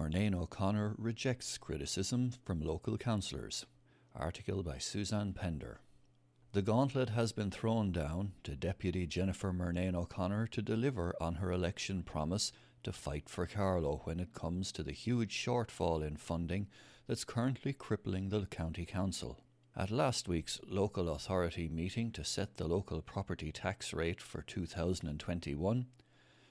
Murnane O'Connor rejects criticism from local councillors. Article by Suzanne Pender. The gauntlet has been thrown down to Deputy Jennifer Murnane O'Connor to deliver on her election promise to fight for Carlow when it comes to the huge shortfall in funding that's currently crippling the County Council. At last week's local authority meeting to set the local property tax rate for 2021,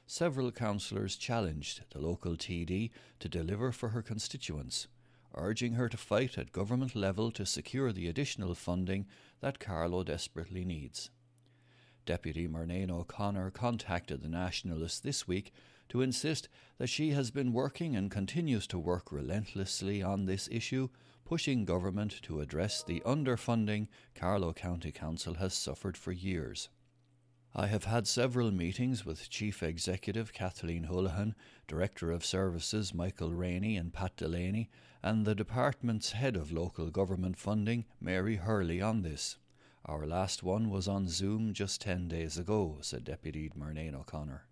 several councillors challenged the local TD to deliver for her constituents urging her to fight at government level to secure the additional funding that Carlow desperately needs. Deputy Murnane O'Connor contacted the Nationalists this week to insist that she has been working and continues to work relentlessly on this issue, pushing government to address the underfunding Carlow County Council has suffered for years. I have had several meetings with Chief Executive Kathleen Holohan, Director of Services Michael Rainey and Pat Delaney, and the department's head of local government funding, Mary Hurley, on this. Our last one was on Zoom just 10 days ago, said Deputy Murnane O'Connor.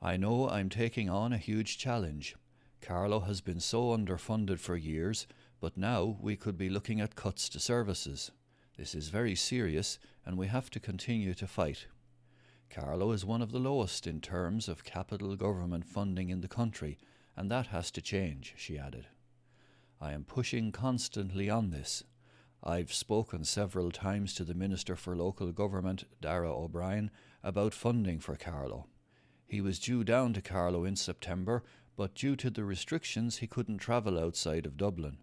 I know I'm taking on a huge challenge. Carlow has been so underfunded for years, but now we could be looking at cuts to services. This is very serious, and we have to continue to fight. Carlow is one of the lowest in terms of capital government funding in the country, and that has to change, she added. I am pushing constantly on this. I've spoken several times to the Minister for Local Government, Darragh O'Brien, about funding for Carlow. He was due down to Carlow in September, but due to the restrictions he couldn't travel outside of Dublin.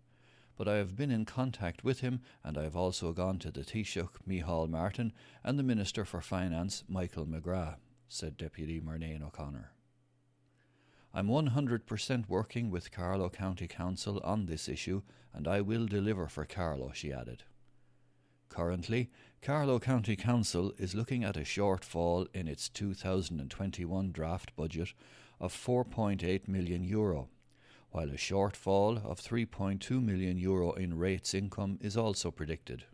But I have been in contact with him, and I have also gone to the Taoiseach, Micheál Martin, and the Minister for Finance, Michael McGrath, said Deputy Murnane O'Connor. I'm 100% working with Carlow County Council on this issue, and I will deliver for Carlow, she added. Currently, Carlow County Council is looking at a shortfall in its 2021 draft budget of 4.8 million euro, while a shortfall of 3.2 million euro in rates income is also predicted.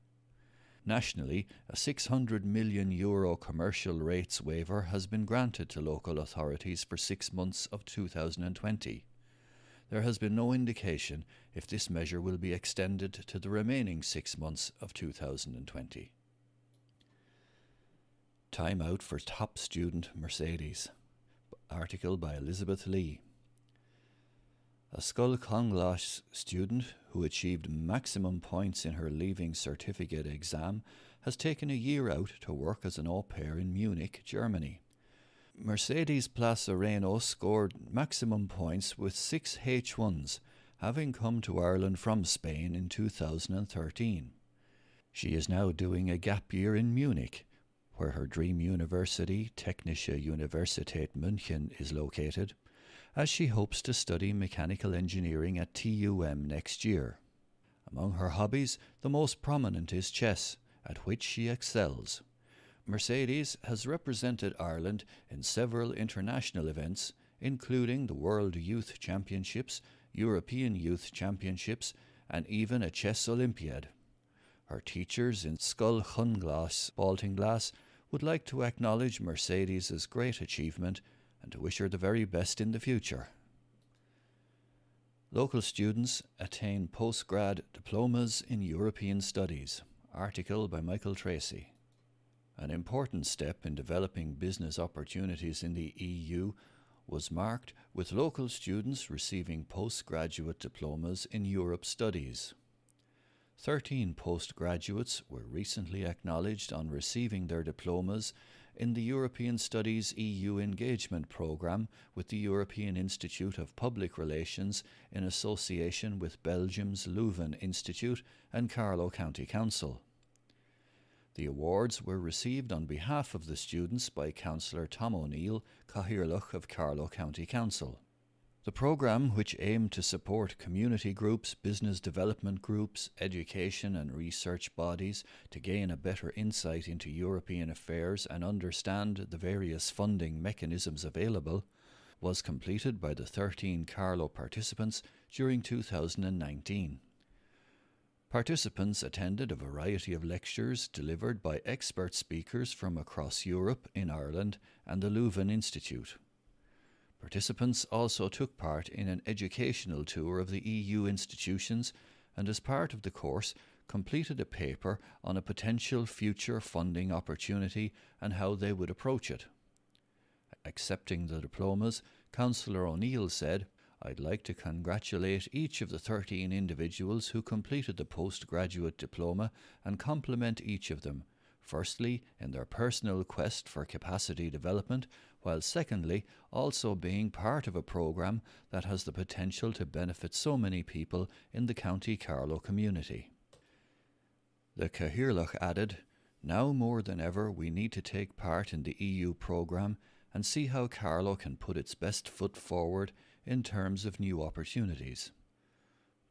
Nationally, a 600 million euro commercial rates waiver has been granted to local authorities for six months of 2020. There has been no indication if this measure will be extended to the remaining six months of 2020. Time out for top student Mercedes. Article by Elizabeth Lee. A Scoil Chonglais student who achieved maximum points in her leaving certificate exam has taken a year out to work as an au pair in Munich, Germany. Mercedes Plaza Reno scored maximum points with six H1s, having come to Ireland from Spain in 2013. She is now doing a gap year in Munich, where her dream university, Technische Universität München, is located as she hopes to study mechanical engineering at TUM next year. Among her hobbies, the most prominent is chess, at which she excels. Mercedes has represented Ireland in several international events, including the World Youth Championships, European Youth Championships, and even a chess Olympiad. Her teachers in Chonglais, Baltinglass, would like to acknowledge Mercedes's great achievement and to wish her the very best in the future. Local students attain postgrad diplomas in European Studies. Article by Michael Tracy. An important step in developing business opportunities in the EU was marked with local students receiving postgraduate diplomas in Europe Studies. Thirteen postgraduates were recently acknowledged on receiving their diplomas in the European Studies EU Engagement Programme with the European Institute of Public Relations in association with Belgium's Leuven Institute and Carlow County Council. The awards were received on behalf of the students by Councillor Tom O'Neill, Cathaoirleach of Carlow County Council. The programme, which aimed to support community groups, business development groups, education and research bodies to gain a better insight into European affairs and understand the various funding mechanisms available, was completed by the 13 Carlow participants during 2019. Participants attended a variety of lectures delivered by expert speakers from across Europe, in Ireland, and the Leuven Institute. Participants also took part in an educational tour of the EU institutions and, as part of the course, completed a paper on a potential future funding opportunity and how they would approach it. Accepting the diplomas, Councillor O'Neill said, I'd like to congratulate each of the 13 individuals who completed the postgraduate diploma and compliment each of them, firstly, in their personal quest for capacity development, while secondly, also being part of a programme that has the potential to benefit so many people in the County Carlow community. The Cathaoirleach added, Now more than ever, we need to take part in the EU programme and see how Carlow can put its best foot forward in terms of new opportunities.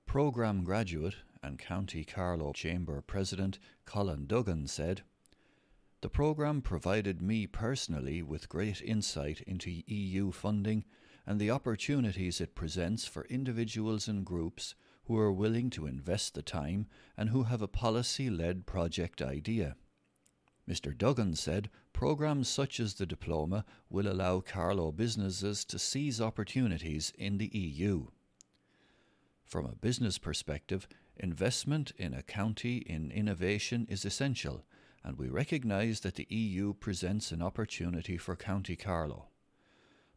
Programme graduate and County Carlow Chamber President Colin Duggan said, The programme provided me personally with great insight into EU funding and the opportunities it presents for individuals and groups who are willing to invest the time and who have a policy led project idea. Mr. Duggan said programs such as the diploma will allow Carlow businesses to seize opportunities in the EU. From a business perspective, investment in a county in innovation is essential, and we recognise that the EU presents an opportunity for County Carlow.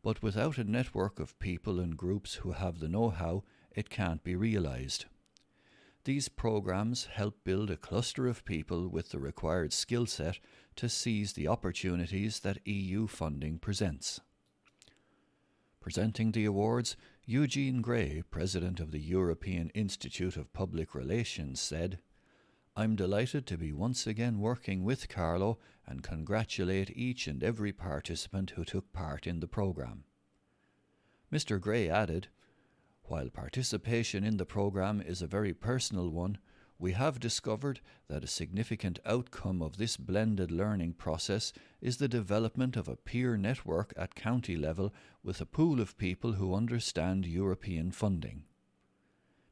But without a network of people and groups who have the know how, it can't be realised. These programs help build a cluster of people with the required skill set to seize the opportunities that EU funding presents. Presenting the awards, Eugene Gray, president of the European Institute of Public Relations, said, I'm delighted to be once again working with Carlow and congratulate each and every participant who took part in the programme. Mr. Gray added, while participation in the programme is a very personal one, we have discovered that a significant outcome of this blended learning process is the development of a peer network at county level with a pool of people who understand European funding.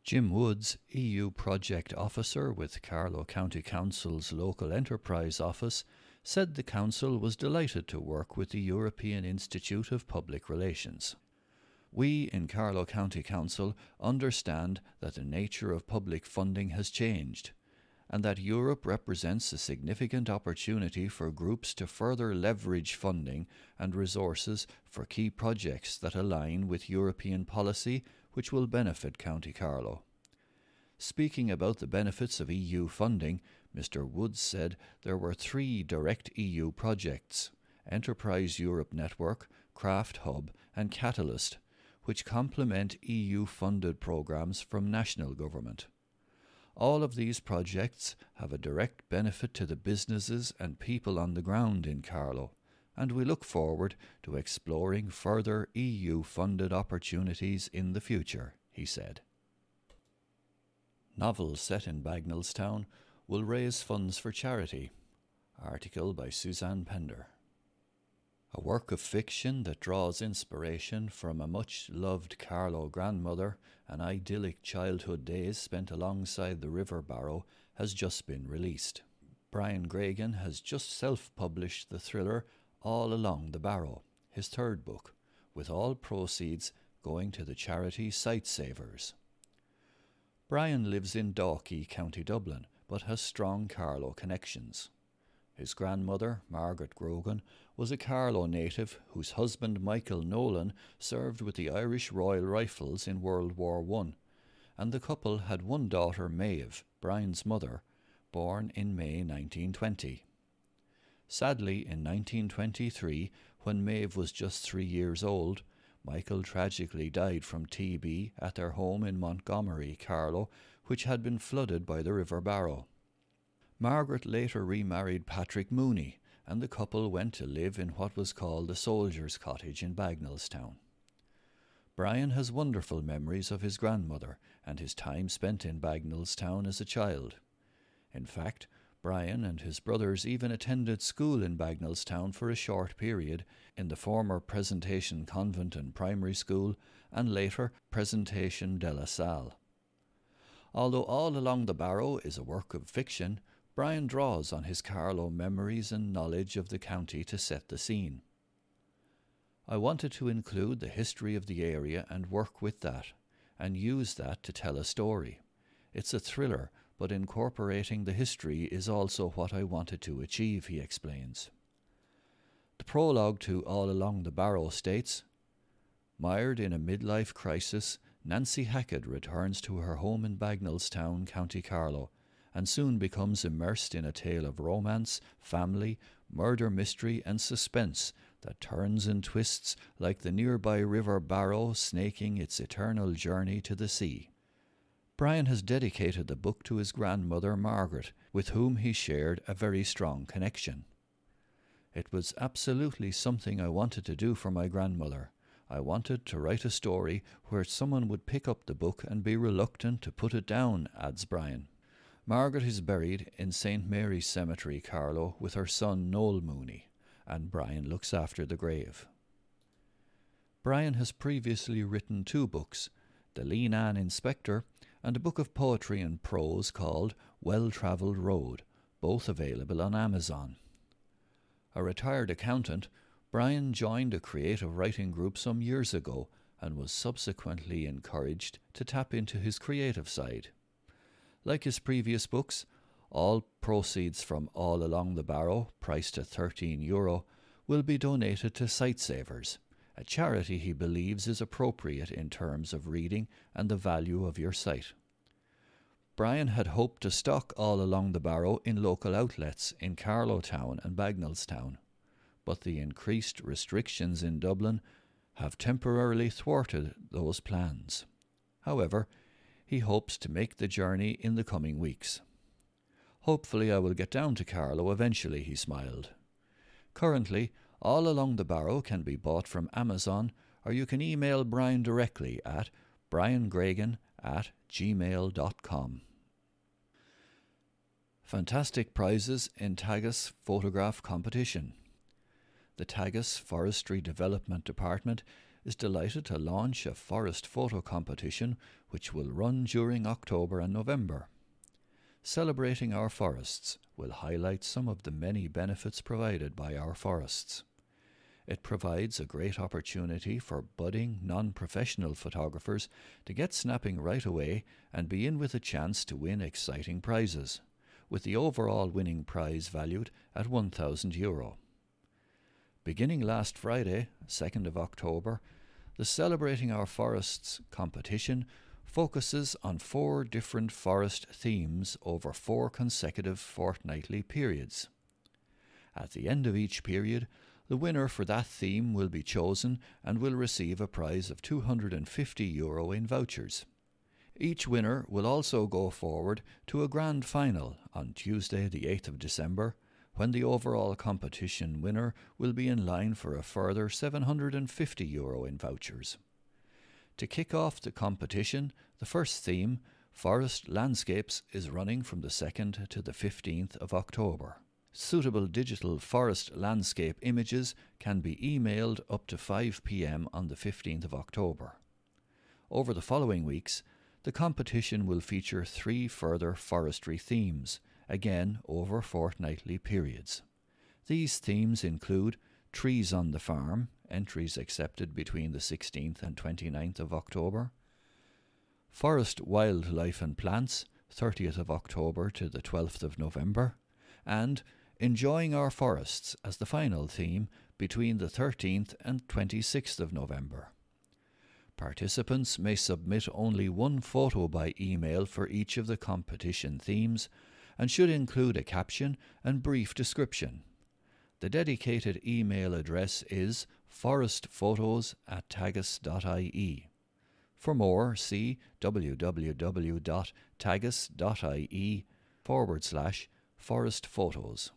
Jim Woods, EU Project Officer with Carlow County Council's Local Enterprise Office, said the Council was delighted to work with the European Institute of Public Relations. We in Carlow County Council understand that the nature of public funding has changed and that Europe represents a significant opportunity for groups to further leverage funding and resources for key projects that align with European policy which will benefit County Carlow. Speaking about the benefits of EU funding, Mr. Woods said there were three direct EU projects Enterprise Europe Network, Craft Hub, and Catalyst which complement EU funded programmes from national government. All of these projects have a direct benefit to the businesses and people on the ground in Carlow, and we look forward to exploring further EU funded opportunities in the future, he said. Novel set in Bagnallstown will raise funds for charity. Article by Suzanne Pender a work of fiction that draws inspiration from a much loved Carlow grandmother and idyllic childhood days spent alongside the River Barrow, has just been released. Brian Gregan has just self published the thriller All Along the Barrow, his third book, with all proceeds going to the charity Sightsavers. Brian lives in Dalkey, County Dublin, but has strong Carlow connections. His grandmother, Margaret Grogan, was a Carlow native whose husband Michael Nolan served with the Irish Royal Rifles in World War I, and the couple had one daughter, Maeve, Brian's mother, born in May 1920. Sadly, in 1923, when Maeve was just three years old, Michael tragically died from TB at their home in Montgomery, Carlow, which had been flooded by the River Barrow. Margaret later remarried Patrick Mooney, and the couple went to live in what was called the Soldier's Cottage in Bagnallstown. Brian has wonderful memories of his grandmother and his time spent in Bagnallstown as a child. In fact, Brian and his brothers even attended school in Bagnallstown for a short period in the former Presentation Convent and Primary School and later Presentation de la Salle. Although All Along the Barrow is a work of fiction, Brian draws on his Carlow memories and knowledge of the county to set the scene. I wanted to include the history of the area and work with that, and use that to tell a story. It's a thriller, but incorporating the history is also what I wanted to achieve, he explains. The prologue to All Along the Barrow states Mired in a midlife crisis, Nancy Hackett returns to her home in Bagnallstown, County Carlow, and soon becomes immersed in a tale of romance, family, murder mystery, and suspense that turns and twists like the nearby river Barrow snaking its eternal journey to the sea. Brian has dedicated the book to his grandmother Margaret, with whom he shared a very strong connection. It was absolutely something I wanted to do for my grandmother. I wanted to write a story where someone would pick up the book and be reluctant to put it down, adds Brian. Margaret is buried in St. Mary's Cemetery, Carlow, with her son Noel Mooney, and Brian looks after the grave. Brian has previously written two books The Lean Ann Inspector and a book of poetry and prose called Well Travelled Road, both available on Amazon. A retired accountant, Brian joined a creative writing group some years ago and was subsequently encouraged to tap into his creative side. Like his previous books, all proceeds from All Along the Barrow, priced at 13 euro, will be donated to Sightsavers, a charity he believes is appropriate in terms of reading and the value of your sight. Brian had hoped to stock All Along the Barrow in local outlets in Carlow Town and Bagnallstown, but the increased restrictions in Dublin have temporarily thwarted those plans. However, he hopes to make the journey in the coming weeks. Hopefully, I will get down to Carlow eventually, he smiled. Currently, all along the barrow can be bought from Amazon, or you can email Brian directly at briangregan at gmail.com. Fantastic prizes in Teagasc Photograph Competition. The Teagasc Forestry Development Department is delighted to launch a forest photo competition which will run during October and November. Celebrating our forests will highlight some of the many benefits provided by our forests. It provides a great opportunity for budding, non professional photographers to get snapping right away and be in with a chance to win exciting prizes, with the overall winning prize valued at €1,000. Euro. Beginning last Friday, 2nd of October, the Celebrating Our Forests competition focuses on four different forest themes over four consecutive fortnightly periods. At the end of each period, the winner for that theme will be chosen and will receive a prize of 250 euro in vouchers. Each winner will also go forward to a grand final on Tuesday, the 8th of December, when the overall competition winner will be in line for a further 750 euro in vouchers. To kick off the competition, the first theme, Forest Landscapes, is running from the 2nd to the 15th of October. Suitable digital forest landscape images can be emailed up to 5 pm on the 15th of October. Over the following weeks, the competition will feature three further forestry themes again over fortnightly periods. These themes include Trees on the Farm, entries accepted between the 16th and 29th of October, Forest Wildlife and Plants, 30th of October to the 12th of November, and Enjoying Our Forests as the final theme between the 13th and 26th of November. Participants may submit only one photo by email for each of the competition themes and should include a caption and brief description. The dedicated email address is forestphotos at teagasc.ie. For more, see www.teagasc.ie forward slash forest photos.